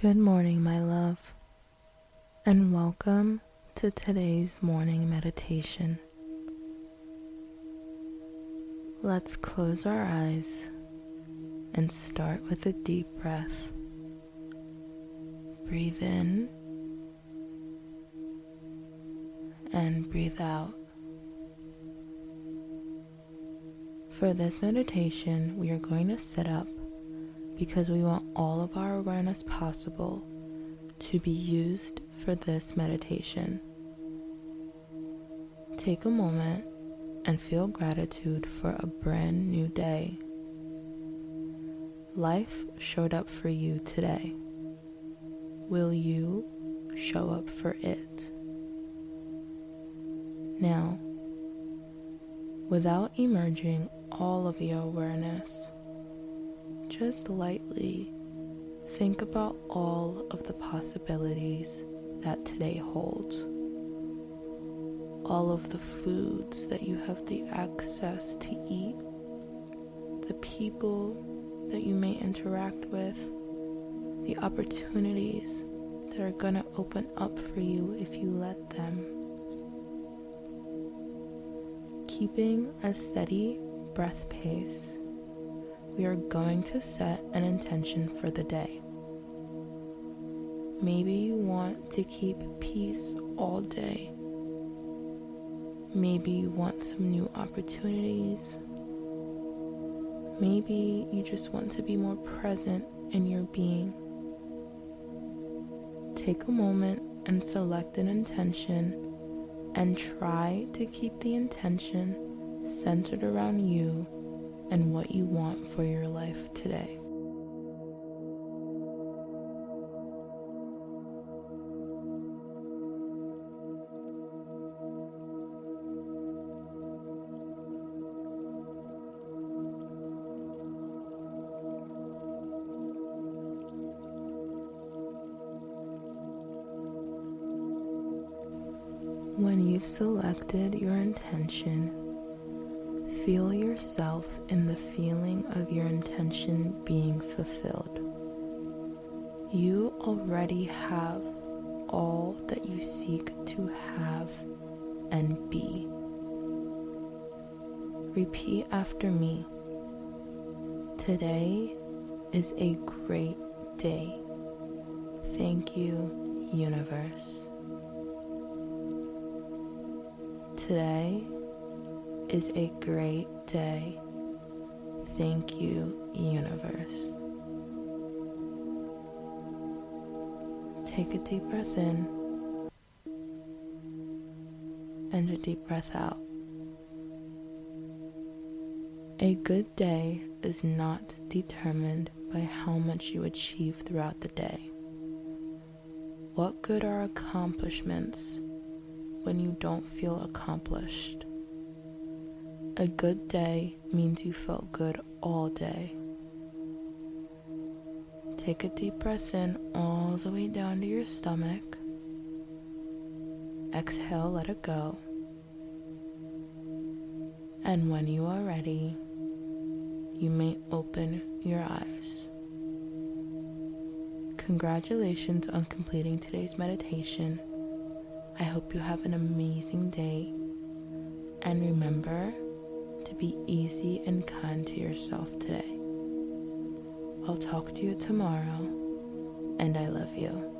Good morning, my love, and welcome to today's morning meditation. Let's close our eyes and start with a deep breath. Breathe in and breathe out. For this meditation, we are going to sit up because we want all of our awareness possible to be used for this meditation. Take a moment and feel gratitude for a brand new day. Life showed up for you today. Will you show up for it? Now, without emerging all of your awareness, just lightly think about all of the possibilities that today holds. All of the foods that you have the access to eat, the people that you may interact with, the opportunities that are going to open up for you if you let them. Keeping a steady breath pace we are going to set an intention for the day. Maybe you want to keep peace all day. Maybe you want some new opportunities. Maybe you just want to be more present in your being. Take a moment and select an intention and try to keep the intention centered around you and what you want for your life today. When you've selected your intention, Feel yourself in the feeling of your intention being fulfilled. You already have all that you seek to have and be. Repeat after me. Today is a great day. Thank you, universe. Today is a great day. Thank you, universe. Take a deep breath in and a deep breath out. A good day is not determined by how much you achieve throughout the day. What good are accomplishments when you don't feel accomplished? A good day means you felt good all day. Take a deep breath in all the way down to your stomach. Exhale, let it go. And when you are ready, you may open your eyes. Congratulations on completing today's meditation. I hope you have an amazing day. And remember, be easy and kind to yourself today. I'll talk to you tomorrow, and I love you.